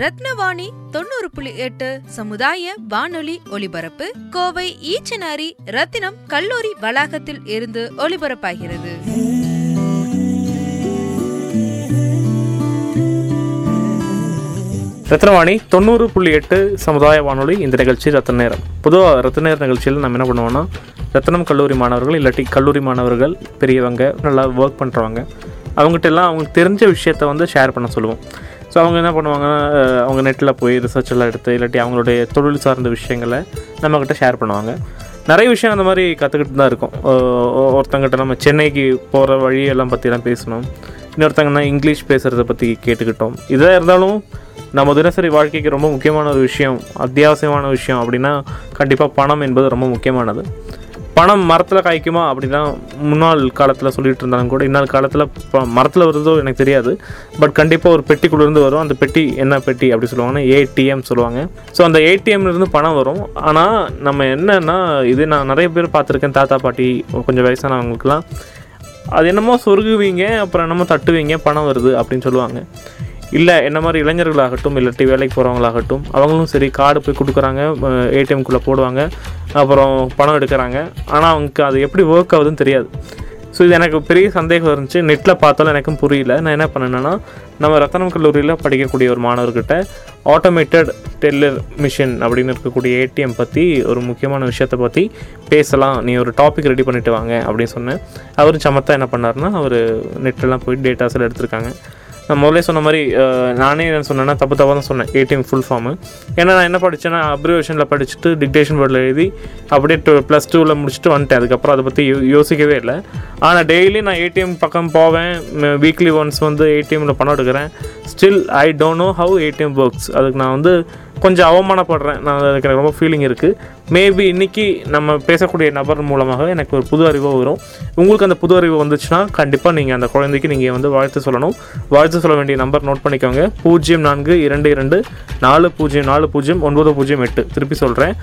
ரத்னவாணி தொண்ணூறு புள்ளி எட்டு சமுதாய வானொலி ஒலிபரப்பு கோவை ஈச்சனாரி ரத்தினம் கல்லூரி வளாகத்தில் இருந்து ஒலிபரப்பாகிறது. ரத்னவாணி தொண்ணூறு புள்ளி எட்டு சமுதாய வானொலி இந்த நிகழ்ச்சி ரத்ன நேரம். பொதுவாக ரத்த நேர நிகழ்ச்சியில் நம்ம என்ன பண்ணுவோம்னா ரத்னம் கல்லூரி மாணவர்கள் இல்லாட்டி கல்லூரி மாணவர்கள் பெரியவங்க நல்லா ஒர்க் பண்ணுறவங்க அவங்ககிட்ட எல்லாம் அவங்களுக்கு தெரிஞ்ச விஷயத்த வந்து ஷேர் பண்ண சொல்லுவோம். ஸோ அவங்க என்ன பண்ணுவாங்கன்னா அவங்க நெட்டில் போய் ரிசர்ச் எல்லாம் எடுத்து இல்லாட்டி அவங்களுடைய தொழில் சார்ந்த விஷயங்களை நம்மக்கிட்ட ஷேர் பண்ணுவாங்க. நிறைய விஷயம் அந்த மாதிரி கற்றுக்கிட்டு தான் இருக்கும். ஒருத்தங்கிட்ட நம்ம சென்னைக்கு போகிற வழியெல்லாம் பற்றிலாம் பேசணும். இன்னொருத்தங்கன்னா இங்கிலீஷ் பேசுகிறத பற்றி கேட்டுக்கிட்டோம். இதாக இருந்தாலும் நம்ம தினசரி வாழ்க்கைக்கு ரொம்ப முக்கியமான ஒரு விஷயம் அத்தியாவசியமான விஷயம் அப்படின்னா கண்டிப்பாக பணம் என்பது ரொம்ப முக்கியமானது. பணம் மரத்தில் காய்க்குமா அப்படின்னா முன்னாள் காலத்தில் சொல்லிட்டு இருந்தாலும் கூட இந்நாள் காலத்தில் மரத்தில் வருதோ எனக்கு தெரியாது. பட் கண்டிப்பாக ஒரு பெட்டிக்குள்ளேருந்து வரும். அந்த பெட்டி என்ன பெட்டி அப்படி சொல்லுவாங்கன்னா ஏடிஎம் சொல்லுவாங்க. ஸோ அந்த ஏடிஎம்லேருந்து பணம் வரும். ஆனால் நம்ம என்னன்னா இது நான் நிறைய பேர் பார்த்துருக்கேன் தாத்தா பாட்டி கொஞ்சம் வயசானவங்களுக்குலாம் அது என்னமோ சொருகுவீங்க அப்புறம் என்னமோ தட்டுவீங்க பணம் வருது அப்படின்னு சொல்லுவாங்க. இல்லை என்ன மாதிரி இளைஞர்களாகட்டும் இல்லாட்டி வேலைக்கு போகிறவங்களாகட்டும் அவங்களும் சரி கார்டு போய் கொடுக்குறாங்க ஏடிஎம்குள்ளே போடுவாங்க அப்புறம் பணம் எடுக்கிறாங்க. ஆனால் அவங்களுக்கு அது எப்படி ஒர்க் ஆகுதுன்னு தெரியாது. ஸோ இது எனக்கு பெரிய சந்தேகம் இருந்துச்சு. நெட்டில் பார்த்தாலும் எனக்கும் புரியல. நான் என்ன பண்ணேன்னா நம்ம ரத்தனம் கல்லூரியில் படிக்கக்கூடிய ஒரு மாணவர்கிட்ட ஆட்டோமேட்டட் டெல்லர் மிஷின் அப்படின்னு இருக்கக்கூடிய ஏடிஎம் பற்றி ஒரு முக்கியமான விஷயத்தை பற்றி பேசலாம். நீ ஒரு டாபிக் ரெடி பண்ணிவிட்டு வாங்க அப்படின்னு சொன்னேன். அவரும் சமத்தா என்ன பண்ணாருன்னா அவர் நெட்டெல்லாம் போய் டேட்டாஸில் எடுத்திருக்காங்க. நான் முதல்ல சொன்ன மாதிரி நானே என்ன சொன்னேன்னா தப்பு தப்பாக தான் சொன்னேன். ஏடிஎம் ஃபுல் ஃபார்மு ஏன்னா நான் என்ன படித்தேன்னா அப்ரிவேஷனில் படிச்சுட்டு டிக்டேஷன் போர்டில் எழுதி அப்படியே டூ ப்ளஸ் டூவில் முடிச்சுட்டு வந்துட்டேன். அதுக்கப்புறம் அதை பற்றி யோ யோசிக்கவே இல்லை. ஆனால் டெய்லி நான் ஏடிஎம் பக்கம் போவேன். வீக்லி ஒன்ஸ் வந்து ஏடிஎம்மில் பணம் எடுக்கிறேன். Still I don't know how ATM works அதுக்கு நான் வந்து கொஞ்சம் அவமானப்படுறேன். நான் எனக்கு ரொம்ப ஃபீலிங் இருக்குது மேபி இன்னைக்கு நம்ம பேசக்கூடிய நபர் மூலமாக எனக்கு ஒரு புது அறிவு வரும். உங்களுக்கு அந்த புது அறிவு வந்துச்சுன்னா கண்டிப்பாக நீங்கள் அந்த குழந்தைக்கு நீங்கள் வந்து வாழ்த்து சொல்லணும். வாழ்த்து சொல்ல வேண்டிய நம்பர் நோட் பண்ணிக்கோங்க. பூஜ்ஜியம் நான்கு இரண்டு இரண்டு நாலு பூஜ்ஜியம் நாலு பூஜ்ஜியம் ஒன்பது பூஜ்ஜியம் எட்டு. திருப்பி சொல்கிறேன்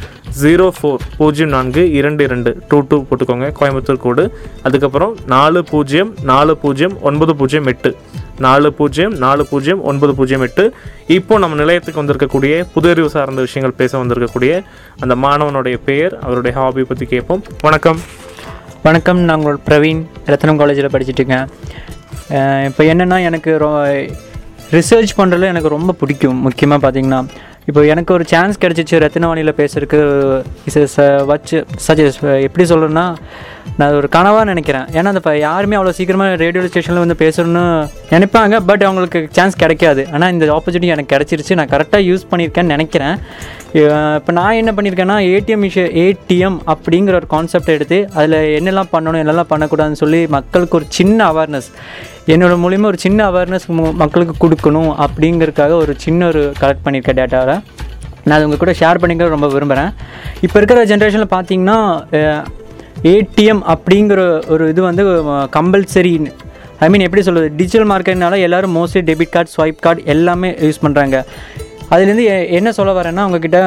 ஜீரோ ஃபோர் பூஜ்ஜியம் நான்கு இரண்டு இரண்டு. டூ டூ போட்டுக்கோங்க. கோயம்புத்தூர் கோடு அதுக்கப்புறம் நாலு பூஜ்ஜியம் நாலு பூஜ்ஜியம் ஒன்பது பூஜ்ஜியம் எட்டு. நாலு பூஜ்ஜியம் நாலு பூஜ்ஜியம் ஒன்பது பூஜ்ஜியம் எட்டு. இப்போ நம்ம நிலையத்துக்கு வந்திருக்கக்கூடிய புது அறிவு சார்ந்த விஷயங்கள் பேச வந்திருக்கக்கூடிய அந்த மாணவனுடைய பெயர் அவருடைய ஹாபி பற்றி கேட்போம். வணக்கம். வணக்கம் நாங்கள் பிரவீன் ரத்னம் காலேஜில் படிச்சுட்ருக்கேன் இப்போ என்னென்னா எனக்கு ரொ ரிசர்ச் பண்ணுறதுல எனக்கு ரொம்ப பிடிக்கும். முக்கியமாக பார்த்தீங்கன்னா இப்போ எனக்கு ஒரு சான்ஸ் கிடச்சிச்சு ரத்னவாணியில் பேசுறதுக்கு. இஸ் வச்சு சஜஸ் எப்படி சொல்லணும்னா நான் அது ஒரு கனவாக நினைக்கிறேன். ஏன்னா அந்த இப்போ யாருமே அவ்வளோ சீக்கிரமாக ரேடியோ ஸ்டேஷனில் வந்து பேசணும்னு நினைப்பாங்க. பட் அவங்களுக்கு சான்ஸ் கிடைக்காது. ஆனால் இந்த ஆப்பர்ச்சுனிட்டி எனக்கு கிடச்சிருச்சு. நான் கரெக்டாக யூஸ் பண்ணியிருக்கேன்னு நினைக்கிறேன். இப்போ நான் என்ன பண்ணியிருக்கேன்னா ஏடிஎம் விஷயம் ஏடிஎம் அப்படிங்கிற ஒரு கான்செப்ட் எடுத்து அதில் என்னெல்லாம் பண்ணணும் என்னெல்லாம் பண்ணக்கூடாதுன்னு சொல்லி மக்களுக்கு ஒரு சின்ன அவேர்னஸ் என்னோட மூலிமா ஒரு சின்ன அவேர்னஸ் மக்களுக்கு கொடுக்கணும் அப்படிங்கிறதுக்காக ஒரு சின்ன ஒரு கலெக்ட் பண்ணியிருக்கேன் டேட்டாவை நான் அது உங்கள் கூட ஷேர் பண்ணிக்க ரொம்ப விரும்புகிறேன் இப்போ இருக்கிற ஜென்ரேஷனில் பார்த்தீங்கன்னா ஏடிஎம் அப்படிங்கிற ஒரு இது வந்து கம்பல்சரி ஐ மீன் எப்படி சொல்கிறது டிஜிட்டல் மார்க்கெட்னால எல்லோரும் mostly debit card swipe card எல்லாமே யூஸ் பண்ணுறாங்க அதுலேருந்து என்ன சொல்ல வரேன்னா உங்ககிட்ட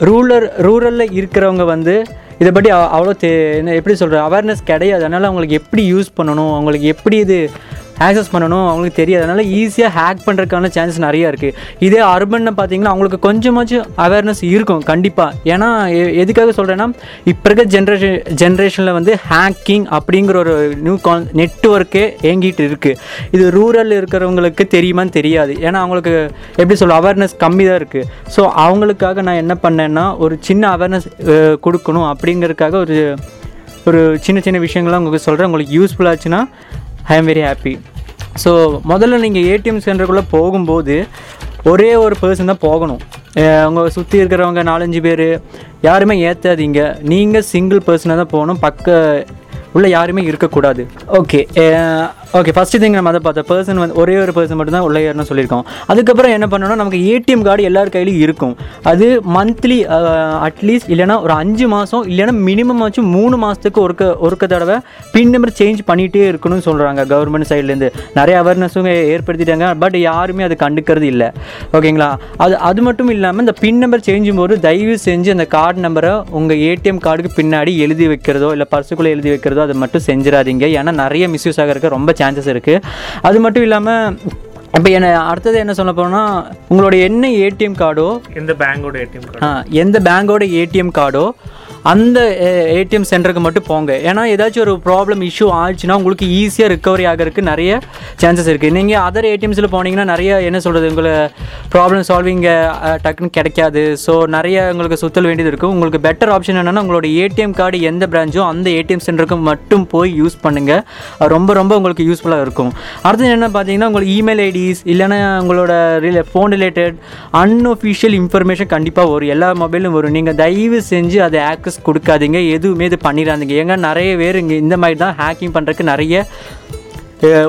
ரூரல் ரூரலில் இருக்கிறவங்க வந்து இதை பற்றி அவ்வளோ தே என்ன எப்படி சொல்கிற அவேர்னஸ் கிடையாது. அதனால் அவங்களுக்கு எப்படி யூஸ் பண்ணணும்? அவங்களுக்கு எப்படி இது ஆக்சஸ் பண்ணணும் அவங்களுக்கு தெரியாது. அதனால் ஈஸியாக ஹேக் பண்ணுறதுக்கான சான்ஸ் நிறையா இருக்குது இதே அர்பன்னு பார்த்தீங்கன்னா அவங்களுக்கு கொஞ்சமாச்சும் அவேர்னஸ் இருக்கும் கண்டிப்பாக ஏன்னா எ- எதுக்காக சொல்கிறேன்னா இப்போ இருக்க ஜென்ரேஷன் ஜென்ரேஷனில் வந்து ஹேக்கிங் அப்படிங்கிற ஒரு நியூ கான் நெட்ஒர்க்கே ஏங்கிட்டு இருக்குது இது ரூரல் இருக்கிறவங்களுக்கு தெரியுமான்னு தெரியாது. ஏன்னா அவங்களுக்கு எப்படி சொல்ல அவேர்னஸ் கம்மி தான் இருக்குது ஸோ அவங்களுக்காக நான் என்ன பண்ணேன்னா ஒரு சின்ன அவேர்னஸ் கொடுக்கணும் அப்படிங்கிறதுக்காக ஒரு ஒரு சின்ன சின்ன விஷயங்கள்லாம் உங்களுக்கு சொல்கிறேன் உங்களுக்கு யூஸ்ஃபுல்லாச்சுன்னா ஐ ஆம் வெரி ஹாப்பி ஸோ முதல்ல நீங்கள் ஏடிஎம் சென்டருக்குள்ளே போகும்போது ஒரே ஒரு பர்சன் தான் போகணும். உங்கள் சுற்றி இருக்கிறவங்க நாலஞ்சு பேர் யாருமே ஏற்றாதீங்க நீங்கள் சிங்கிள் பர்சனாக தான் போகணும். பக்க உள்ள யாருமே இருக்கக்கூடாது. ஓகே ஓகே ஃபஸ்ட்டு திங் நம்ம அதை பார்த்தோம் பர்சன் வந்து ஒரே ஒரு பர்சன் மட்டும் தான் உள்ள ஏறணும் சொல்லியிருக்கோம். அதுக்கப்புறம் என்ன பண்ணணும்னா நமக்கு ஏடிஎம் கார்டு எல்லார் கையிலையும் இருக்கும். அது மந்த்லி அட்லீஸ்ட் uh, இல்லைன்னா ஒரு அஞ்சு மாதம் இல்லைன்னா மினிமம் ஆச்சும் மூணு மாதத்துக்கு ஒருக்க ஒருக்க தடவை பின் நம்பர் சேஞ்ச் பண்ணிகிட்டே இருக்கணும்னு சொல்கிறாங்க கவர்மெண்ட் சைட்லேருந்து நிறைய அவேர்னஸும் ஏற்படுத்திட்டாங்க பட் யாருமே அது கண்டுக்கிறது இல்லை. ஓகேங்களா அது அது மட்டும் இல்லாமல் இந்த பின் நம்பர் சேஞ்சும் போது தயவு செஞ்சு அந்த கார்டு நம்பரை உங்கள் ஏடிஎம் கார்டுக்கு பின்னாடி எழுதி வைக்கிறதோ இல்லை பர்சுக்குள்ளே எழுதி வைக்கிறதோ அதை மட்டும் செஞ்சிடாதீங்க. ஏன்னா நிறைய மிஸ்யூஸ் ஆகிறதுக்கு ரொம்ப சான்சஸ் இருக்குது அது மட்டும் இல்லாமல் இப்போ என்ன அடுத்தது என்ன சொல்ல போனால் உங்களோட என்ன ஏடிஎம் கார்டோ எந்த பேங்கோட ஏடிஎம் கார்டு எந்த பேங்கோட ஏடிஎம் கார்டோ அந்த ஏடிஎம் சென்டருக்கு மட்டும் போங்க. ஏன்னா ஏதாச்சும் ஒரு ப்ராப்ளம் இஷ்யூ ஆச்சுன்னா உங்களுக்கு ஈஸியாக ரிக்கவரி ஆகிறதுக்கு நிறைய சான்சஸ் இருக்குது நீங்கள் அதர் ஏடிஎம்ஸில் போனீங்கன்னா நிறைய என்ன சொல்கிறது உங்களை ப்ராப்ளம் சால்விங் டக்குன்னு கிடைக்காது. ஸோ நிறைய உங்களுக்கு சுத்தல் வேண்டியது இருக்கும் உங்களுக்கு பெட்டர் ஆப்ஷன் என்னென்னா உங்களோட ஏடிஎம் கார்டு எந்த பிரான்ச்சோ அந்த ஏடிஎம் சென்டருக்கு மட்டும் போய் யூஸ் பண்ணுங்கள் ரொம்ப ரொம்ப உங்களுக்கு யூஸ்ஃபுல்லாக இருக்கும். அடுத்தது என்ன பார்த்தீங்கன்னா உங்களுக்கு இமெயில் ஐடிஸ் இல்லைன்னா உங்களோட ரிலே ஃபோன் ரிலேட்டட் அன்ஒஃபிஷியல் இன்ஃபர்மேஷன் கண்டிப்பாக வரும். எல்லா மொபைலும் வரும். நீங்கள் தயவு செஞ்சு அதை ஆக்சஸ் கொடுக்காதீங்க எதுவுமே இது பண்ணிடாதீங்க. ஏங்க நிறைய பேர் இங்கே இந்த மாதிரி தான் ஹேக்கிங் பண்ணுறதுக்கு நிறைய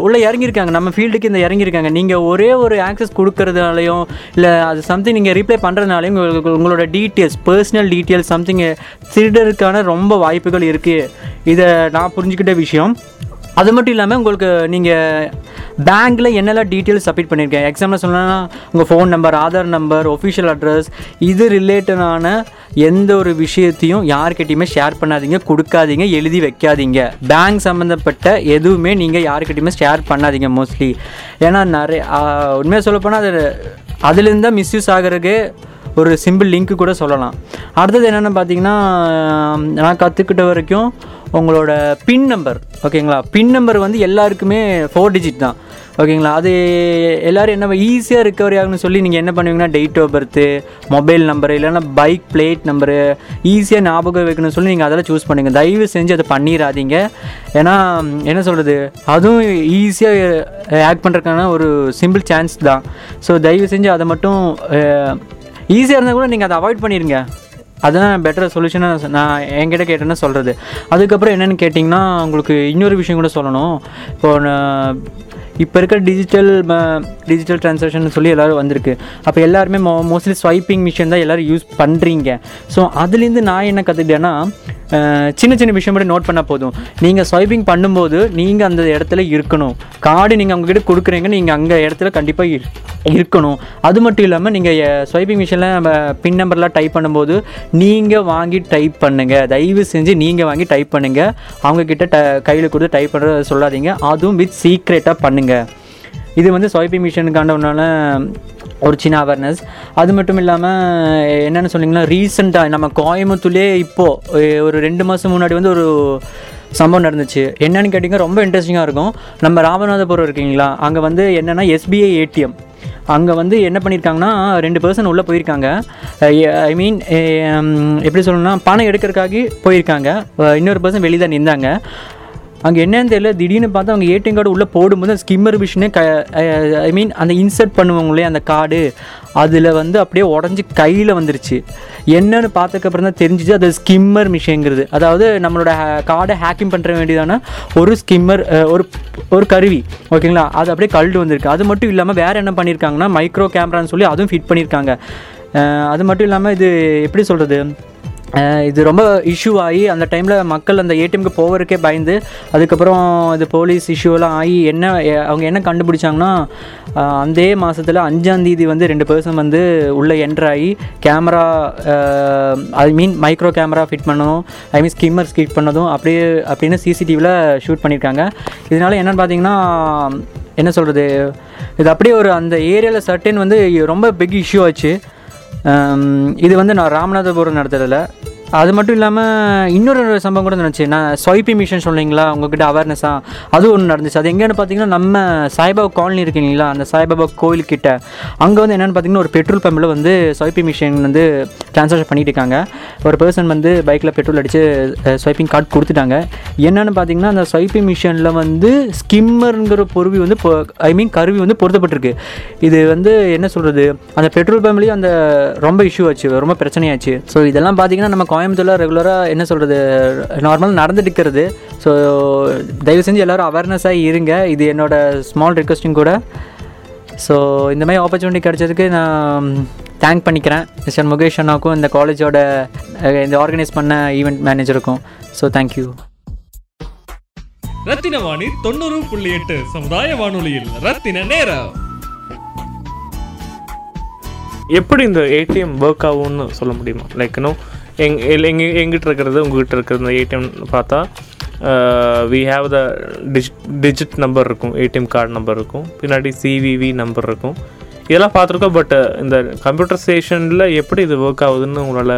உள்ளே இறங்கியிருக்காங்க. நம்ம ஃபீல்டுக்கு இந்த இறங்கியிருக்காங்க. நீங்கள் ஒரே ஒரு ஆக்சஸ் கொடுக்கறதுனாலையும் இல்லை அது சம்திங் நீங்கள் ரீப்ளை பண்ணுறதுனாலையும் உங்களுக்கு உங்களோட டீட்டெயில்ஸ் பர்சனல் டீட்டெயில்ஸ் சம்திங் திருடருக்கான ரொம்ப வாய்ப்புகள் இருக்குது இதை நான் புரிஞ்சுக்கிட்ட விஷயம். அது மட்டும் இல்லாமல் உங்களுக்கு நீங்கள் பேங்க்கில் என்னெல்லாம் டீட்டெயில்ஸ் சப்மிட் பண்ணியிருக்கேன் எக்ஸாம்பிள் சொல்லணும்னா உங்கள் phone number Aadhaar number official address இது ரிலேட்டடான எந்த ஒரு விஷயத்தையும் யார்கிட்டையுமே ஷேர் பண்ணாதீங்க கொடுக்காதீங்க எழுதி வைக்காதீங்க. பேங்க் சம்மந்தப்பட்ட எதுவுமே நீங்கள் யார்கிட்டையுமே ஷேர் பண்ணாதீங்க மோஸ்ட்லி ஏன்னா நிறைய உண்மையாக சொல்லப்போனால் அது அதுலேருந்து தான் மிஸ்யூஸ் ஆகிறதுக்கு ஒரு சிம்பிள் லிங்க் கூட சொல்லலாம். அடுத்தது என்னென்னு பார்த்தீங்கன்னா நான் கற்றுக்கிட்ட வரைக்கும் உங்களோட பின் நம்பர் ஓகேங்களா பின் நம்பர் வந்து எல்லாருக்குமே ஃபோர் டிஜிட் தான் ஓகேங்களா அது எல்லோரும் என்ன ஈஸியாக ரிக்கவரி ஆகணும்னு சொல்லி நீங்கள் என்ன பண்ணுவீங்கன்னா date of birth mobile number இல்லைன்னா பைக் பிளேட் நம்பரு ஈஸியாக ஞாபகம் வைக்கணும்னு சொல்லி நீங்கள் அதெல்லாம் சூஸ் பண்ணுங்கள் தயவு செஞ்சு அதை பண்ணிடாதீங்க. ஏன்னா என்ன சொல்கிறது அதுவும் ஈஸியாக ஆக்ட் பண்ணுறதுக்கான ஒரு சிம்பிள் சான்ஸ் தான். ஸோ தயவு செஞ்சு அதை மட்டும் ஈஸியாக இருந்தால் கூட நீங்கள் அதை அவாய்ட் பண்ணிடுங்க. அதுதான் பெட்டர் சொல்யூஷனாக நான் என்கிட்ட கேட்டேன்னா சொல்கிறது அதுக்கப்புறம் என்னென்னு கேட்டிங்கன்னா உங்களுக்கு இன்னொரு விஷயம் கூட சொல்லணும். இப்போ நான் இப்போ இருக்க டிஜிட்டல் டிஜிட்டல் ட்ரான்சாக்ஷன் சொல்லி எல்லோரும் வந்திருக்கு. அப்போ எல்லாருமே மோ மோஸ்ட்லி ஸ்வைப்பிங் மிஷின் தான் எல்லோரும் யூஸ் பண்ணுறீங்க ஸோ அதுலேருந்து நான் என்ன கற்றுக்கிட்டேன்னா சின்ன சின்ன விஷயம் மட்டும் நோட் பண்ணால் போதும். நீங்கள் ஸ்வைப்பிங் பண்ணும்போது நீங்கள் அந்த இடத்துல இருக்கணும். கார்டு நீங்கள் அவங்ககிட்ட கொடுக்குறீங்க நீங்கள் அங்கே இடத்துல கண்டிப்பாக இரு இருக்கணும். அது மட்டும் இல்லாமல் நீங்கள் ஸ்வைப்பிங் மிஷினில் நம்ம பின் நம்பர்லாம் டைப் பண்ணும்போது நீங்கள் வாங்கி டைப் பண்ணுங்கள் தயவு செஞ்சு நீங்கள் வாங்கி டைப் பண்ணுங்கள் அவங்கக்கிட்ட ட கையில் கொடுத்து டைப் பண்ணுறத சொல்லாதீங்க. அதுவும் வித் சீக்ரெட்டாக பண்ணுங்கள் இது வந்து ஸ்வைப்பிங் மிஷினுக்கான ஒரு சின்ன அவேர்னஸ் அது மட்டும் இல்லாமல் என்னென்னு சொன்னீங்கன்னா ரீசெண்டாக நம்ம கோயம்புத்தூர்லேயே இப்போது ஒரு ரெண்டு மாதம் முன்னாடி வந்து ஒரு சம்பவம் நடந்துச்சு. என்னென்னு கேட்டிங்கன்னா ரொம்ப இன்ட்ரெஸ்டிங்காக இருக்கும். நம்ம ராமநாதபுரம் இருக்கீங்களா? அங்கே வந்து என்னென்னா எஸ்பிஐ ஏடிஎம் அங்கே வந்து என்ன பண்ணியிருக்காங்கன்னா ரெண்டு பர்சன் உள்ளே போயிருக்காங்க. ஐ மீன் எப்படி சொல்லணும்னா பணம் எடுக்கிறதுக்காக போயிருக்காங்க. இன்னொரு பர்சன் வெளியே தான் நின்றாங்க. அங்கே என்னன்னு தெரியல. திடீர்னு பார்த்தா அவங்க ஏடிஎம் கார்டு உள்ளே போடும்போது அந்த ஸ்கிம்மர் மிஷினே க ஐ மீன் அந்த இன்சர்ட் பண்ணுவாங்களே அந்த கார்டு? அதில் வந்து அப்படியே உடஞ்சி கையில் வந்துருச்சு. என்னன்னு பார்த்ததுக்கப்புறம் தான் தெரிஞ்சிச்சு அது ஸ்கிம்மர் மிஷின்ங்கிறது அதாவது நம்மளோட கார்டை ஹேக்கிங் பண்ணுற வேண்டியதான? ஒரு ஸ்கிம்மர் ஒரு ஒரு கருவி. ஓகேங்களா? அது அப்படியே கழுடு வந்திருக்கு. அது மட்டும் இல்லாமல் வேறு என்ன பண்ணியிருக்காங்கன்னா மைக்ரோ கேமரான்னு சொல்லி அதுவும் ஃபிட் பண்ணியிருக்காங்க அது மட்டும் இல்லாமல் இது எப்படி சொல்கிறது இது ரொம்ப இஷ்யூ ஆகி அந்த டைமில் மக்கள் அந்த ஏடிஎம்க்கு போகிறதுக்கே பயந்து அதுக்கப்புறம் இது போலீஸ் இஷ்யூலாம் ஆகி என்ன அவங்க என்ன கண்டுபிடிச்சாங்கன்னா அந்த மாதத்தில் அஞ்சாந்தேதி வந்து ரெண்டு பர்சன் வந்து உள்ளே என்ட்ரு ஆகி camera I mean micro camera fit பண்ணதும் ஐ மீன் ஸ்கிம்மர் ஃபிட் பண்ணதும் அப்படியே அப்படின்னு சிசிடிவியில் ஷூட் பண்ணியிருக்காங்க இதனால என்னென்னு பார்த்தீங்கன்னா என்ன சொல்கிறது இது அப்படியே ஒரு அந்த ஏரியாவில் சர்டன் வந்து ரொம்ப பிக் இஷ்யூ ஆச்சு. இது வந்து நான் ராமநாதபுரம் நடத்துறதில் அது மட்டும் இல்லாமல் இன்னொரு சம்பவம் கூட நடந்துச்சு. நான் ஸ்வைப்பி மிஷன் சொன்னீங்களா? உங்ககிட்ட அவேர்னஸாக அது ஒன்று நடந்துச்சு. அது எங்கேன்னு பார்த்தீங்கன்னா நம்ம சாய்பாபா காலனி இருக்கீங்களா அந்த சாய்பாபா கோயிலுக்கிட்ட அங்கே வந்து என்னென்னு பார்த்தீங்கன்னா ஒரு பெட்ரோல் பம்பில் வந்து ஸ்வைப்பி மிஷின் வந்து ட்ரான்சாக்ஷன் பண்ணிட்டு இருக்காங்க. ஒரு பர்சன் வந்து பைக்கில் பெட்ரோல் அடித்து ஸ்வைப்பிங் கார்டு கொடுத்துட்டாங்க. என்னென்னு பார்த்தீங்கன்னா அந்த ஸ்வைப்பிங் மிஷினில் வந்து ஸ்கிம்மருங்கிற பொருவி வந்து ஐ மீன் கருவி வந்து பொருத்தப்பட்டிருக்கு. இது வந்து என்ன சொல்கிறது அந்த பெட்ரோல் பம்ப்லேயும் அந்த ரொம்ப இஷ்யூ ஆச்சு. ரொம்ப பிரச்சனையாச்சு. ஸோ இதெல்லாம் பார்த்தீங்கன்னா நம்ம கோயம்புத்தூரில் ரெகுலராக என்ன சொல்கிறது நார்மல் நடந்துட்டு இருக்கிறது ஸோ தயவு செஞ்சு எல்லோரும் அவேர்னஸாக இருங்க. இது என்னோட ஸ்மால் ரிக்வஸ்டிங் கூட. ஸோ இந்த மாதிரி ஆப்பர்ச்சுனிட்டி கிடைச்சதுக்கு நான் தேங்க் பண்ணிக்கிறேன். மிஸ்டர் முகேஷ் அண்ணாவுக்கும் இந்த காலேஜோட இந்த ஆர்கனைஸ் பண்ண event மேனேஜருக்கும் so thank you Rathina Vani தொண்ணூறு புள்ளி எட்டு சமுதாய வானொலியில் ரத்தின நேரம். எப்படி இந்த ஏடிஎம் ஒர்க் ஆகும்னு சொல்ல முடியுமா? லைக் இன்னும் எங் எங்க எங்கிட்ட இருக்கிறது உங்ககிட்ட இருக்கிறது இந்த ஏடிஎம் பார்த்தா we have the digit digit number இருக்கும் ஏடிஎம் கார்டு நம்பர் இருக்கும் பின்னாடி சிவிவி நம்பர் இருக்கும். இதெல்லாம் பார்த்துருக்கோம் பட் இந்த கம்ப்யூட்டர் ஸ்டேஷனில் எப்படி இது ஒர்க் ஆகுதுன்னு உங்களால்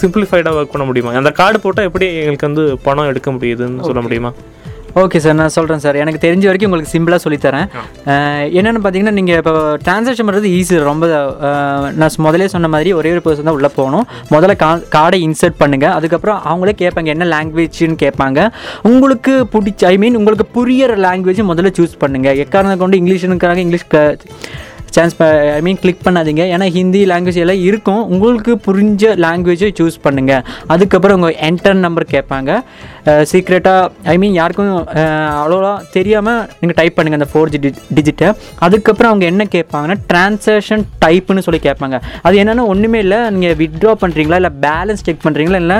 சிம்பிளிஃபைடாக ஒர்க் பண்ண முடியுமா? அந்த கார்டு போட்டால் எப்படி எங்களுக்கு வந்து பணம் எடுக்க முடியுதுன்னு சொல்ல முடியுமா? ஓகே சார் நான் சொல்கிறேன் சார் எனக்கு தெரிஞ்ச வரைக்கும் உங்களுக்கு சிம்பிளாக சொல்லித்தரேன். என்னென்னு பார்த்தீங்கன்னா நீங்கள் இப்போ டிரான்சாக்ஷன் பண்ணுறது ஈஸி ரொம்ப நான் முதல்ல சொன்ன மாதிரி ஒரே ஒரு பர்சன் தான் உள்ளே போகணும். முதல்ல கா கார்டை இன்சர்ட் பண்ணுங்கள் அதுக்கப்புறம் அவங்களே கேட்பாங்க என்ன லாங்குவேஜ்னு கேட்பாங்க. உங்களுக்கு பிடிச்ச ஐ மீன் உங்களுக்கு புரியிற லாங்குவேஜ் முதல்ல சூஸ் பண்ணுங்கள் எக்காரணம் கொண்டு இங்கிலீஷுக்காக English chance I mean click பண்ணாதீங்க. ஏன்னா ஹிந்தி லாங்குவேஜ் எல்லாம் இருக்கும். உங்களுக்கு புரிஞ்ச லாங்குவேஜை சூஸ் பண்ணுங்கள் அதுக்கப்புறம் உங்கள் என்டர் நம்பர் கேட்பாங்க. சீக்ரெட்டாக ஐ மீன் யாருக்கும் அவ்வளோவா தெரியாமல் நீங்கள் டைப் பண்ணுங்கள் அந்த ஃபோர் ஜி டிஜிட்டை அதுக்கப்புறம் அவங்க என்ன கேட்பாங்கன்னா ட்ரான்சாக்ஷன் டைப்புன்னு சொல்லி கேட்பாங்க. அது என்னென்னா ஒன்றுமே இல்லை. நீங்கள் வித்ட்ரா பண்ணுறீங்களா இல்லை பேலன்ஸ் செக் பண்ணுறீங்களா இல்லை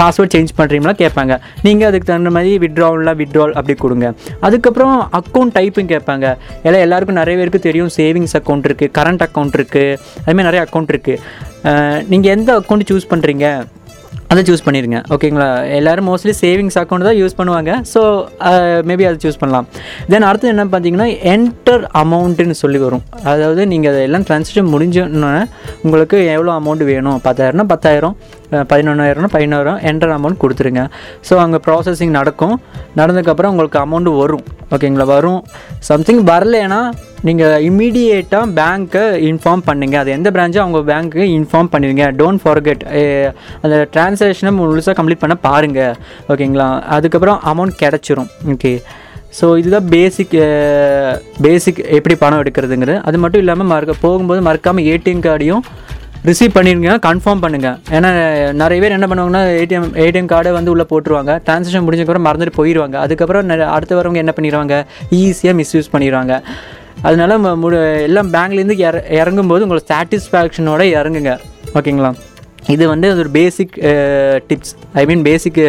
பாஸ்வேர்ட் சேஞ்ச் பண்ணுறீங்களா கேட்பாங்க. நீங்கள் அதுக்கு தகுந்த மாதிரி வித்ட்ராவல்லாம் விட்ரால் அப்படி கொடுங்க. அதுக்கப்புறம் அக்கௌண்ட் டைப்பும் கேட்பாங்க. ஏன்னா எல்லாருக்கும் நிறைய பேருக்கு தெரியும். சேவிங்ஸ் அக்கௌண்ட் இருக்குது கரண்ட் அக்கௌண்ட் இருக்குது அதுமாதிரி நிறைய அக்கௌண்ட் இருக்குது நீங்கள் எந்த அக்கௌண்ட் சூஸ் பண்ணுறீங்க அதை சூஸ் பண்ணிடுங்க ஓகேங்களா எல்லோரும் மோஸ்ட்லி சேவிங்ஸ் அக்கௌண்ட் தான் யூஸ் பண்ணுவாங்க. ஸோ மேபி uh, அதை சூஸ் பண்ணலாம். தென் அடுத்து என்ன பார்த்தீங்கன்னா என்டர் அமௌண்ட்டுன்னு சொல்லி வரும். அதாவது நீங்கள் அதெல்லாம் ட்ரான்சாக்ஷன் முடிஞ்சோன்னே உங்களுக்கு எவ்வளோ அமௌண்ட் வேணும்? பத்தாயிரம்னா பத்தாயிரம் பதினொன்றாயிரம்னா பதினோரம் என்டர் அமௌண்ட் கொடுத்துருங்க. ஸோ அங்கே ப்ராசஸிங் நடக்கும். நடந்ததுக்கப்புறம் உங்களுக்கு அமௌண்ட் வரும். ஓகேங்களா வரும். சம்திங் வரலைன்னா நீங்கள் இம்மீடியேட்டாக பேங்க்கை இன்ஃபார்ம் பண்ணுங்கள் அது எந்த பிரான்ச்சோ அவங்க பேங்க்கு இன்ஃபார்ம் பண்ணுவீங்க. டோன்ட் ஃபார்கெட் அந்த டிரான்சாக்ஷனை முழுசாக கம்ப்ளீட் பண்ண பாருங்கள் ஓகேங்களா? அதுக்கப்புறம் அமௌண்ட் கிடச்சிரும். ஓகே ஸோ இதுதான் பேசிக் பேசிக் எப்படி பணம் எடுக்கிறதுங்கிறது. அது மட்டும் இல்லாமல் மறக்க போகும்போது மறக்காமல் ஏடிஎம் கார்டையும் ரிசீவ் பண்ணிருங்க கன்ஃபார்ம் பண்ணுங்கள் ஏன்னா நிறைய பேர் என்ன பண்ணுவாங்கன்னா ஏடிஎம் ஏடிஎம் கார்டை வந்து உள்ளே போட்டுருவாங்க. டிரான்சாக்ஷன் முடிஞ்சக்கப்புறம் மறந்துட்டு போயிடுவாங்க அதுக்கப்புறம் அடுத்து வரவங்க என்ன பண்ணிடுவாங்க ஈஸியாக மிஸ்யூஸ் பண்ணிடுவாங்க அதனால மு எல்லாம் பேங்க்லேருந்து இற இறங்கும்போது உங்களோட சாட்டிஸ்ஃபேக்ஷனோட இறங்குங்க. ஓகேங்களா இது வந்து ஒரு பேசிக் டிப்ஸ் ஐ மீன் பேசிக்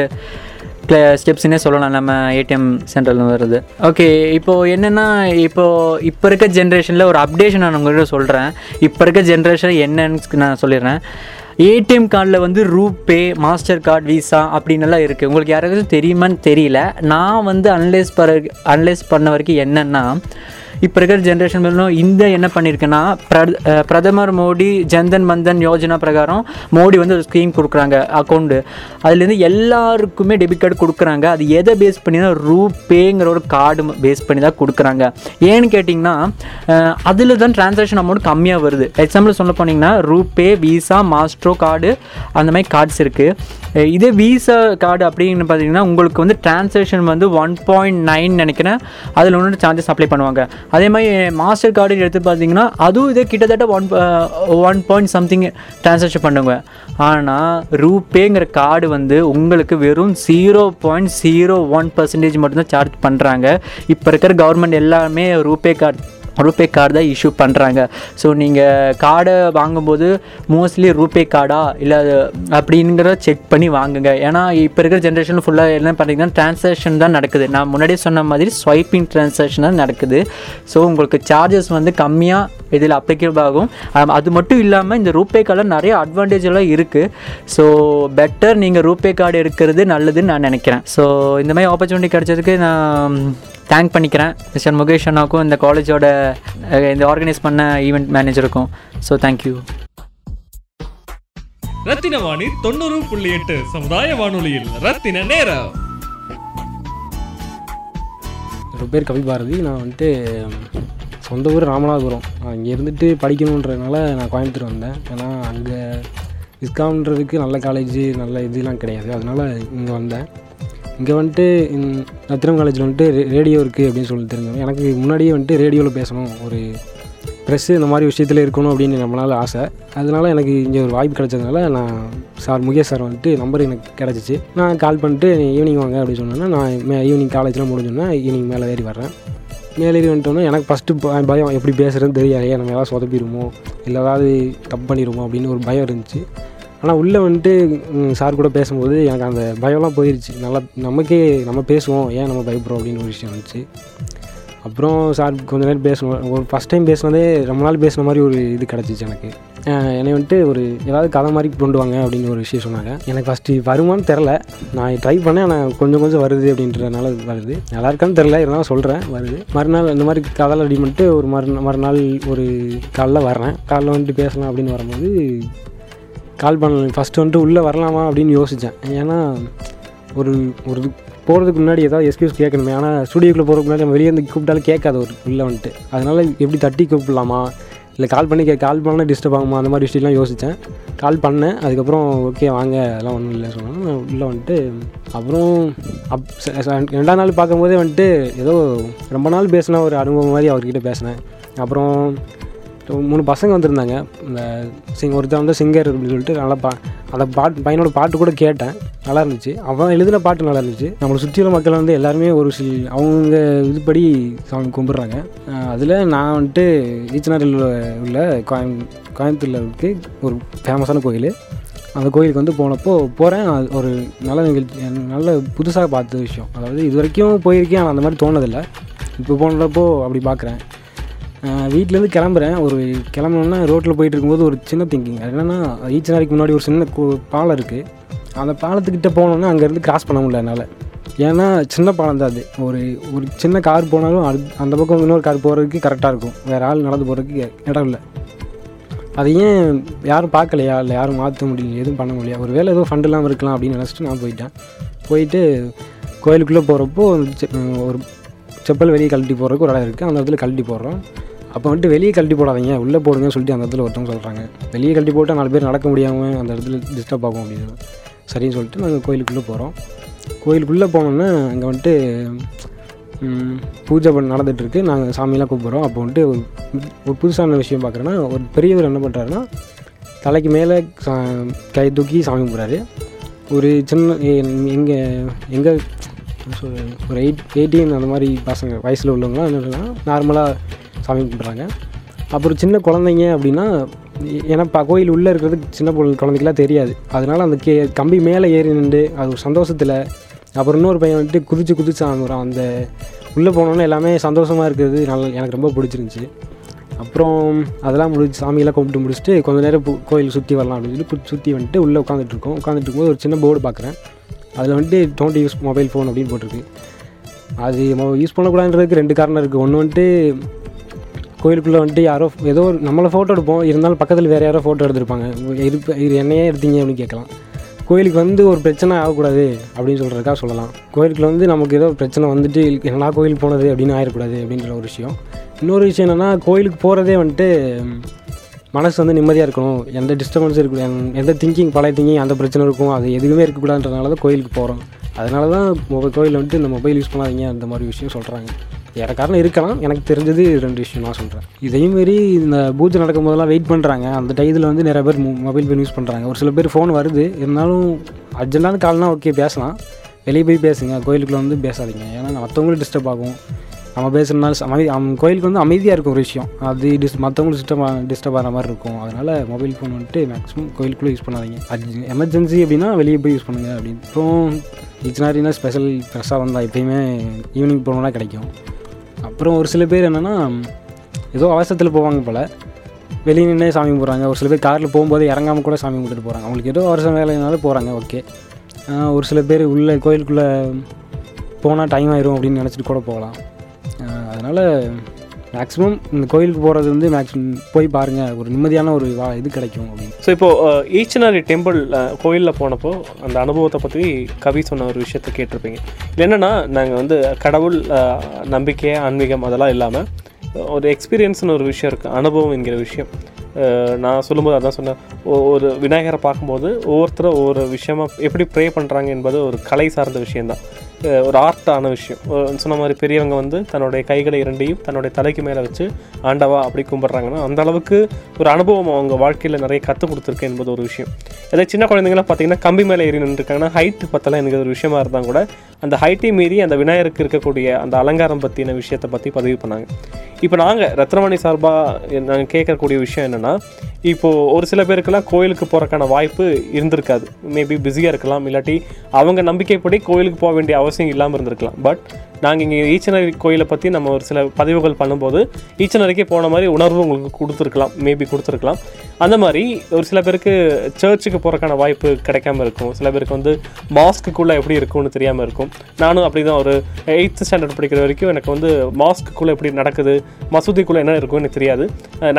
ஸ்டெப்ஸ்னே சொல்லலாம். நம்ம ஏடிஎம் சென்டரில் வருது. ஓகே இப்போது என்னென்னா இப்போது இப்போ இருக்க ஜென்ரேஷனில் ஒரு அப்டேஷன் நான் உங்கள்கிட்ட சொல்கிறேன் இப்போ இருக்க ஜென்ரேஷன் என்னன்னு நான் சொல்லிடுறேன். ஏடிஎம் கார்டில் வந்து ரூபே மாஸ்டர் கார்டு விசா அப்படின்னு எல்லாம் இருக்குது உங்களுக்கு யாராவது தெரியுமான்னு தெரியல. நான் வந்து அனலைஸ் பர அனலைஸ் பண்ண வரைக்கும் என்னென்னா இப்போ இருக்கிற ஜென்ரேஷன் மேலும் இந்த என்ன பண்ணியிருக்குன்னா பிரத- பிரதமர் மோடி ஜன்தன் மந்தன் யோஜனா பிரகாரம் மோடி வந்து ஒரு ஸ்கீம் கொடுக்குறாங்க அக்கௌண்ட்டு அதுலேருந்து எல்லாருக்குமே டெபிட் கார்டு கொடுக்குறாங்க. அது எதை பேஸ் பண்ணினா ரூபேங்கிற ஒரு கார்டு பேஸ் பண்ணி தான் கொடுக்குறாங்க. ஏன்னு கேட்டிங்கன்னா அதில் தான் டிரான்சாக்ஷன் அமௌண்ட் கம்மியாக வருது. எக்ஸாம்பிள் சொல்ல போனீங்கன்னா ரூபே விசா மாஸ்ட்ரோ கார்டு அந்த மாதிரி கார்ட்ஸ் இருக்குது இதே விசா கார்டு அப்படின்னு பார்த்தீங்கன்னா உங்களுக்கு வந்து டிரான்சாக்ஷன் வந்து ஒன் பாயிண்ட் நைன் நினைக்கிறேன். அதில் ஒன்று சார்ஜஸ் அப்ளை பண்ணுவாங்க. அதே மாதிரி மாஸ்டர் கார்டு எடுத்து பார்த்தீங்கன்னா அதுவும் இதே கிட்டத்தட்ட one one point something transaction பண்ணுங்க. ஆனால் ரூபேங்கிற கார்டு வந்து உங்களுக்கு வெறும் zero point zero one percentage மட்டும்தான் சார்ஜ் பண்ணுறாங்க இப்போ இருக்கிற கவர்மெண்ட் எல்லாமே ரூபே கார்டு ரூபே கார்டு தான் இஷ்யூ பண்ணுறாங்க ஸோ நீங்கள் கார்டை வாங்கும்போது மோஸ்ட்லி ரூபே கார்டா? இல்லை அது அப்படிங்கிறத செக் பண்ணி வாங்குங்க. ஏன்னா இப்போ இருக்கிற ஜென்ரேஷன் ஃபுல்லாக என்ன பண்ணுறீங்கன்னா ட்ரான்சாக்ஷன் தான் நடக்குது. நான் முன்னாடியே சொன்ன மாதிரி ஸ்வைப்பிங் ட்ரான்சாக்ஷன் தான் நடக்குது. ஸோ உங்களுக்கு சார்ஜஸ் வந்து கம்மியாக இதில் அப்ளிகபிள் ஆகும். அது மட்டும் இல்லாமல் இந்த ரூபே கார்டில் நிறைய அட்வான்டேஜ் எல்லாம் இருக்குது ஸோ பெட்டர் நீங்கள் ரூபே கார்டு எடுக்கிறது நல்லதுன்னு நான் நினைக்கிறேன். ஸோ இந்த மாதிரி ஆப்பர்ச்சுனிட்டி கிடைச்சதுக்கு நான் தேங்க் பண்ணிக்கிறேன். மிஸ்டர் முகேஷ் அண்ணாவுக்கும் இந்த காலேஜோட இந்த ஆர்கனைஸ் பண்ண event மேனேஜருக்கும் so thank you Rathina Vani தொண்ணூறு புள்ளி எட்டு சமுதாய வானொலியில் ரத்தின நேரம். என்னோட பேர் கவி பாரதி நான் வந்துட்டு சொந்த ஊர் ராமநாதபுரம். இங்கே இருந்துட்டு படிக்கணுன்றதுனால நான் கோயம்புத்தூர் வந்தேன். ஏன்னா அங்கே இஸ்காம்ன்றதுக்கு நல்ல காலேஜ் நல்ல இதெல்லாம் கிடையாது. அதனால் இங்கே வந்தேன். இங்கே வந்துட்டு இந்த ரத்தினம் காலேஜில் வந்துட்டு ரேடியோ இருக்குது அப்படின்னு சொல்லி தெரிஞ்சவங்க எனக்கு முன்னாடியே வந்துட்டு ரேடியோவில் பேசணும். ஒரு ப்ரெஸ்ஸு இந்த மாதிரி விஷயத்தில் இருக்கணும் அப்படின்னு நம்மளால் ஆசை. அதனால் எனக்கு இங்கே ஒரு வாய்ப்பு கிடைச்சதுனால நான் சார் முகேஷ் சார் வந்துட்டு நம்பர் எனக்கு கிடச்சிச்சு. நான் கால் பண்ணிட்டு ஈவினிங் வாங்க அப்படின்னு சொன்னேன்னா நான் மே ஈவினிங் காலேஜ்லாம் முடிஞ்சோன்னா ஈவினிங் மேலே ஏறி வர்றேன். மேலே ஏறி வந்துட்டோன்னா எனக்கு ஃபஸ்ட்டு பயம் எப்படி பேசுகிறேன்னு தெரியாது. நம்ம ஏதாவது சொதப்பிடுமோ இல்லை ஏதாவது தப்பு பண்ணிடுமோ அப்படின்னு ஒரு பயம் இருந்துச்சு. ஆனால் உள்ளே வந்துட்டு சார் கூட பேசும்போது எனக்கு அந்த பயம்லாம் போயிடுச்சு நல்லா நமக்கே நம்ம பேசுவோம். ஏன் நம்ம பயப்படுறோம் அப்படின்னு ஒரு விஷயம் வந்துச்சு. அப்புறம் சார் கொஞ்ச நேரம் பேசணும் ஒரு ஃபஸ்ட் டைம் பேசினதே ரொம்ப நாள் பேசின மாதிரி ஒரு இது கிடச்சிச்சு எனக்கு. என்னை வந்துட்டு ஒரு ஏதாவது கதை மாதிரி கொண்டு வாங்க அப்படின்னு ஒரு விஷயம் சொன்னாங்க. எனக்கு ஃபஸ்ட்டு வருமானு தெரில நான் ட்ரை பண்ணேன். ஆனால் கொஞ்சம் கொஞ்சம் வருது அப்படின்றதுனால வருது. நல்லா இருக்கான்னு தெரில இருந்தாலும் சொல்கிறேன் வருது. மறுநாள் இந்த மாதிரி கதை ரெடி பண்ணிட்டு ஒரு மறு மறுநாள் ஒரு காலைல வர்றேன். காலைல வந்துட்டு பேசலாம் அப்படின்னு வரும்போது கால் பண்ணல ஃபஸ்ட்டு வந்துட்டு உள்ளே வரலாமா அப்படின்னு யோசித்தேன் ஏன்னா ஒரு ஒரு போகிறதுக்கு முன்னாடி ஏதாவது எக்ஸ்கியூஸ் கேட்கணுமே. ஆனால் ஸ்டுடியோக்குள்ளே போகிறதுக்கு முன்னாடி நம்ம வெளியே வந்து கூப்பிட்டாலும் கேட்காது ஒரு உள்ளே வந்துட்டு. அதனால் எப்படி தட்டி கூப்பிடலாமா? இல்லை கால் பண்ணி கே கால் பண்ணால் டிஸ்டர்ப் ஆகுமா? அந்த மாதிரி விஷயம்லாம் யோசித்தேன் கால் பண்ணேன். அதுக்கப்புறம் ஓகே வாங்க அதெல்லாம் ஒன்றும் இல்லை சொன்னாலும் நான் உள்ளே வந்துட்டு அப்புறம் அப் ச- ரெண்டாம் நாள் பார்க்கும்போதே வந்துட்டு ஏதோ ரொம்ப நாள் பேசின ஒரு அனுபவம் மாதிரி அவர்கிட்ட பேசினேன். அப்புறம் மூணு பசங்க வந்திருந்தாங்க. இந்த சிங் ஒருத்தர் வந்து சிங்கர் அப்படின்னு சொல்லிட்டு நல்லா பா அந்த பாட்டு பையனோட பாட்டு கூட கேட்டேன். நல்லா இருந்துச்சு. அவன் எழுதின பாட்டு நல்லா இருந்துச்சு. நம்மளை சுற்றியுள்ள மக்கள் வந்து எல்லாருமே ஒரு சி அவங்க இதுபடி சாமி கும்பிட்றாங்க. அதில் நான் வந்துட்டு ஈச்சனாரில் உள்ள கோயம் கோயம்புத்தூரில் இருக்கு ஒரு ஃபேமஸான கோயில். அந்த கோயிலுக்கு வந்து போனப்போ போகிறேன் அது ஒரு நல்ல நிகழ்ச்சி நல்ல புதுசாக பார்த்த விஷயம். அதாவது இது வரைக்கும் போயிருக்கேன். ஆனால் அந்த மாதிரி தோணதில்லை. இப்போ போனப்போ அப்படி பார்க்குறேன் வீட்டிலேருந்து கிளம்புறேன். ஒரு கிளம்புனோன்னா ரோட்டில் போயிட்டு இருக்கும்போது ஒரு சின்ன திங்கிங் அது என்னென்னா ஈச்ச நாளைக்கு முன்னாடி ஒரு சின்ன பாலம் இருக்குது அந்த பாலத்துக்கிட்ட போனோன்னா அங்கேருந்து கிராஸ் பண்ண முடியல என்னால். ஏன்னா சின்ன பாலம் தான் அது. ஒரு ஒரு சின்ன கார் போனாலும் அது அந்த பக்கம் இன்னொரு கார் போகிறதுக்கு கரெக்டாக இருக்கும். வேறு ஆள் நடந்து போகிறதுக்கு இடம் இல்லை. அது ஏன் யாரும் பார்க்கலையா? இல்லை யாரும் மாற்ற முடியல எதுவும் பண்ண முடியல. ஒரு வேலை ஏதோ ஃபண்ட் இல்லாமல் இருக்கலாம் அப்படின்னு நினச்சிட்டு நான் போயிட்டேன். போயிட்டு கோயிலுக்குள்ளே போகிறப்போ ஒரு செப்பல் வெளியே கழட்டி போகிறதுக்கு ஒரு இடம் இருக்குது அந்த இடத்துல கழட்டி போடுறோம். அப்போ வந்துட்டு வெளியே கழட்டி போடாதீங்க உள்ளே போடுங்கன்னு சொல்லிட்டு அந்த இடத்துல ஒருத்தவங்க சொல்கிறாங்க வெளியே கழட்டி போட்டால் நாலு பேர் நடக்க முடியாமல் அந்த இடத்துல டிஸ்டர்ப் ஆகும் அப்படின்னு. சரின்னு சொல்லிட்டு நாங்கள் கோயிலுக்குள்ளே போகிறோம் கோயிலுக்குள்ளே போனோன்னா அங்கே வந்துட்டு பூஜை பண்ண நடந்துகிட்ருக்கு நாங்கள் சாமியெல்லாம் கூப்பிட்றோம் அப்போ வந்துட்டு ஒரு ஒரு புதுசான விஷயம் பார்க்குறேன்னா ஒரு பெரியவர் என்ன பண்ணுறாருன்னா தலைக்கு மேலே சா கை தூக்கி சாமி கும்பிட்றாரு. ஒரு சின்ன எங்கே எங்கள் ஒரு எயிட் எயிட்டீன் அந்த மாதிரி பசங்க வயசில் உள்ளவங்களாம் என்ன நார்மலாக சாமி கும்பிட்றாங்க. அப்புறம் சின்ன குழந்தைங்க அப்படின்னா ஏன்னா இப்போ கோயில் உள்ளே இருக்கிறது சின்ன பொருள் குழந்தைக்கெலாம் தெரியாது. அதனால் அந்த கே கம்பி மேலே ஏறி நின்று அது ஒரு சந்தோஷத்தில் அப்புறம் இன்னொரு பையன் வந்துட்டு குதிச்சு குதிச்சு ஆங்குறான் அந்த உள்ளே போனோன்னே எல்லாமே சந்தோஷமாக இருக்கிறது நல்ல எனக்கு ரொம்ப பிடிச்சிருந்துச்சி. அப்புறம் அதெல்லாம் முடிச்சு சாமியெல்லாம் கும்பிட்டு முடிச்சுட்டு கொஞ்ச நேரம் கோயில் சுற்றி வரலாம் அப்படின்னு சொல்லி சுற்றி வந்துட்டு உள்ளே உட்காந்துட்டு இருக்கோம். உட்காந்துட்டு இருக்கும்போது ஒரு சின்ன போர்டு பார்க்குறேன். அதில் வந்துட்டு டோன்ட் யூஸ் மொபைல் ஃபோன் அப்படின்னு போட்டிருக்கு. அது யூஸ் பண்ணக்கூடாதுன்றதுக்கு ரெண்டு காரணம் இருக்குது ஒன்று வந்துட்டு கோயிலுக்குள்ளே வந்துட்டு யாரோ ஏதோ ஒரு நம்மளை ஃபோட்டோ எடுப்போம். இருந்தாலும் பக்கத்தில் வேறு யாரோ ஃபோட்டோ எடுத்திருப்பாங்க. இருப்ப இது என்னையே எடுத்தீங்க அப்படின்னு கேட்கலாம். கோயிலுக்கு வந்து ஒரு பிரச்சனை ஆகக்கூடாது அப்படின்னு சொல்கிறதுக்காக சொல்லலாம். கோயிலுக்குள்ள வந்து நமக்கு ஏதோ ஒரு பிரச்சனை வந்துட்டு என்னடா கோயில் போனது அப்படின்னு ஆயிடக்கூடாது அப்படின்ற ஒரு விஷயம். இன்னொரு விஷயம் என்னென்னா கோயிலுக்கு போகிறதே வந்துட்டு மனசு வந்து நிம்மதியாக இருக்கணும். எந்த டிஸ்டர்பன்ஸும் இருக்கக்கூடாது எந்த திங்கிங் பழைய திங்கிங் அந்த பிரச்சனை இருக்கும். அது எதுவுமே இருக்கக்கூடாதுன்றதுனால தான் கோயிலுக்கு போகிறோம் அதனால தான் மொபைல் கோயிலில் வந்துட்டு இந்த மொபைல் யூஸ் பண்ணாதீங்க. அந்த மாதிரி விஷயம் சொல்கிறாங்க எனக்கு காரணம் இருக்கலாம். எனக்கு தெரிஞ்சது ரெண்டு விஷயம் நான் சொல்கிறேன் இதையும் மாரி இந்த பூஜை நடக்கும் போதெல்லாம் வெயிட் பண்ணுறாங்க அந்த டயத்தில் வந்து நிறைய பேர் மொபைல் ஃபோன் யூஸ் பண்ணுறாங்க ஒரு சில பேர் ஃபோன் வருது. இருந்தாலும் அர்ஜென்ட்டான கால்னால் ஓகே பேசலாம். வெளியே போய் பேசுங்க. கோயிலுக்குள்ளே வந்து பேசாதீங்க. ஏன்னா மற்றவங்களும் டிஸ்டர்ப் ஆகும். நம்ம பேசுகிறனால அமைதி அவன் கோயிலுக்கு வந்து அமைதியாக இருக்கும் ஒரு விஷயம். அது டிஸ் மற்றவங்களுக்கு டிஸ்டர்ப் டிஸ்டர்ப் ஆகிற மாதிரி இருக்கும். அதனால் மொபைல் ஃபோன் வந்துட்டு மேக்ஸிமம் கோயிலுக்குள்ளே யூஸ் பண்ணாதீங்க. அது எமர்ஜென்சி அப்படின்னா வெளியே போய் யூஸ் பண்ணுங்கள் அப்படின்னு. அப்புறம் இச்சனாரினா ஸ்பெஷல் ஃப்ரெஷ்ஷாக வந்தால் எப்பயுமே ஈவினிங் போனோம்னா கிடைக்கும். அப்புறம் ஒரு சில பேர் என்னென்னா ஏதோ அவசரத்தில் போவாங்க போல். வெளியே நின்று சாமி கும்பிட்றாங்க. ஒரு சில பேர் காரில் போகும்போது இறங்காமல் கூட சாமி கும்பிட்டுட்டு போகிறாங்க அவங்களுக்கு ஏதோ அவசர வேலைனாலும் போகிறாங்க ஓகே. ஒரு சில பேர் உள்ளே கோயிலுக்குள்ளே போனால் டைம் ஆயிரும் அப்படின்னு நினச்சிட்டு கூட போகலாம். அதனால் மேக்ஸிமம் இந்த கோயிலுக்கு போகிறது வந்து மேக்ஸிமம் போய் பாருங்கள் ஒரு நிம்மதியான ஒரு வா இது கிடைக்கும் அப்படின்னு. ஸோ இப்போது ஈச்சனாரி டெம்பிள் கோயிலில் போனப்போ அந்த அனுபவத்தை பற்றி கவி சொன்ன ஒரு விஷயத்த கேட்டிருப்பீங்க. என்னென்னா நாங்கள் வந்து கடவுள் நம்பிக்கை ஆன்மீகம் அதெல்லாம் இல்லாமல் ஒரு எக்ஸ்பீரியன்ஸ்னு ஒரு விஷயம் இருக்குது அனுபவம் என்கிற விஷயம். நான் சொல்லும்போது அதான் சொன்னேன். ஒரு விநாயகரை பார்க்கும்போது ஒவ்வொருத்தரும் ஒவ்வொரு விஷயமா எப்படி ப்ரே பண்ணுறாங்க என்பது ஒரு கலை சார்ந்த விஷயம்தான். ஒரு ஆர்ட்டான விஷயம். சொன்ன மாதிரி பெரியவங்க வந்து தன்னுடைய கைகளை இரண்டையும் தன்னுடைய தலைக்கு மேலே வச்சு ஆண்டவா அப்படி கும்பிட்றாங்கன்னா அந்த அளவுக்கு ஒரு அனுபவம் அவங்க வாழ்க்கையில் நிறைய கற்றுக் கொடுத்துருக்கு என்பது ஒரு விஷயம். அதே சின்ன குழந்தைங்களாம் பார்த்தீங்கன்னா கம்பி மேலே ஏறி நின்றுருக்காங்கன்னா ஹைட் பற்றலாம் எனக்கு ஒரு விஷயமா இருந்தால் கூட அந்த ஹைட்டை மீறி அந்த விநாயகருக்கு இருக்கக்கூடிய அந்த அலங்காரம் பற்றின விஷயத்தை பற்றி பதிவு பண்ணாங்க. இப்போ நாங்கள் ரத்னவாணி சார்பாக நாங்கள் கேட்கக்கூடிய விஷயம் என்னென்னா இப்போது ஒரு சில பேருக்கெல்லாம் கோயிலுக்கு போகிறக்கான வாய்ப்பு இருந்திருக்காது. மேபி பிஸியாக இருக்கலாம் இல்லாட்டி அவங்க நம்பிக்கைப்படி கோயிலுக்கு போக வேண்டிய அவசியம் இல்லாமல் இருந்திருக்கலாம். பட் நாங்கள் இங்கே ஈச்சனரி கோயிலை பற்றி நம்ம ஒரு சில பதிவுகள் பண்ணும்போது ஈச்சனரிக்கே போன மாதிரி உணர்வு உங்களுக்கு கொடுத்துருக்கலாம் மேபி கொடுத்துருக்கலாம். அந்த மாதிரி ஒரு சில பேருக்கு சர்ச்சுக்கு போகிறக்கான வாய்ப்பு கிடைக்காம இருக்கும். சில பேருக்கு வந்து மாஸ்க்குள்ளே எப்படி இருக்கும்னு தெரியாமல் இருக்கும். நானும் அப்படி தான் ஒரு எயித்து ஸ்டாண்டர்ட் படிக்கிற வரைக்கும் எனக்கு வந்து மாஸ்க்குள்ளே எப்படி நடக்குது மசூதிக்குள்ளே என்ன இருக்கும் எனக்கு தெரியாது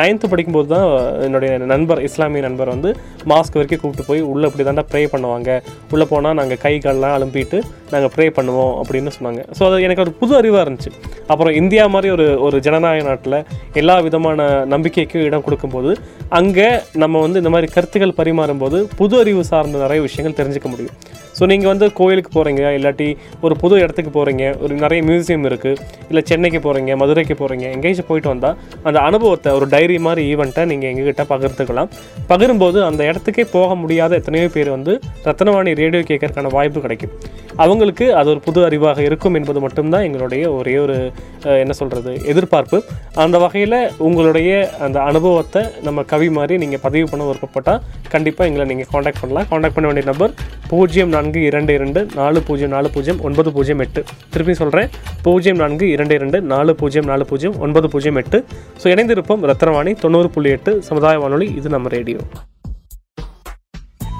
நைன்த்து படிக்கும்போது தான் என்னுடைய நண்பர் இஸ்லாமிய நண்பர் வந்து மாஸ்க் வரைக்கும் கூப்பிட்டு போய் உள்ளே இப்படி தாண்டா ப்ரே பண்ணுவாங்க. உள்ளே போனால் நாங்கள் கை கால்லாம் அலும்பிட்டு நாங்கள் ப்ரே பண்ணுவோம் அப்படின்னு சொன்னாங்க. ஸோ அது எனக்கு ஒரு புது அறிவாக இருந்துச்சு. அப்புறம் இந்தியா மாதிரி ஒரு ஒரு ஜனநாயக நாட்டில் எல்லா விதமான நம்பிக்கைக்கும் இடம் கொடுக்கும்போது அங்கே நம்ம வந்து இந்த மாதிரி கருத்துக்கள் பரிமாறும்போது புது அறிவு சார்ந்த நிறைய விஷயங்கள் தெரிஞ்சுக்க முடியும். ஸோ நீங்கள் வந்து கோயிலுக்கு போகிறீங்க இல்லாட்டி ஒரு புது இடத்துக்கு போகிறீங்க ஒரு நிறைய மியூசியம் இருக்குது இல்லை சென்னைக்கு போகிறீங்க மதுரைக்கு போகிறீங்க எங்கேயாச்சும் போயிட்டு வந்தால் அந்த அனுபவத்தை ஒரு டைரி மாதிரி ஈவெண்ட்டை நீங்கள் எங்ககிட்ட பகிர்ந்துக்கலாம். பகிரும்போது அந்த இடத்துக்கே போக முடியாத எத்தனையோ பேர் வந்து ரத்னவாணி ரேடியோ கேட்கறதுக்கான வாய்ப்பு கிடைக்கும். அவங்களுக்கு அது ஒரு புது அறிவாக இருக்கும் என்பது மட்டும்தான் எங்களுடைய ஒரே ஒரு என்ன சொல்கிறது எதிர்பார்ப்பு. அந்த வகையில் உங்களுடைய அந்த அனுபவத்தை நம்ம கவி மாதிரி நீங்கள் பதிவு பண்ண விருப்பப்பட்டால் கண்டிப்பாக எங்களை நீங்கள் காண்டாக்ட் பண்ணலாம். காண்டாக்ட் பண்ண வேண்டிய நம்பர் பூஜ்ஜியம் நான்கு இரண்டு இரண்டு நாலு பூஜ்ஜியம் நாலு பூஜ்ஜியம் ஒன்பது பூஜ்ஜியம் எட்டு. திருப்பி சொல்கிறேன் பூஜ்ஜியம் நான்கு இரண்டு இரண்டு நாலு பூஜ்ஜியம் நாலு பூஜ்ஜியம் ஒன்பது பூஜ்ஜியம் எட்டு. ஸோ இணைந்திருப்போம் ரத்னவாணி தொண்ணூறு புள்ளி எட்டு சமுதாய வானொலி. இது நம்ம ரேடியோ.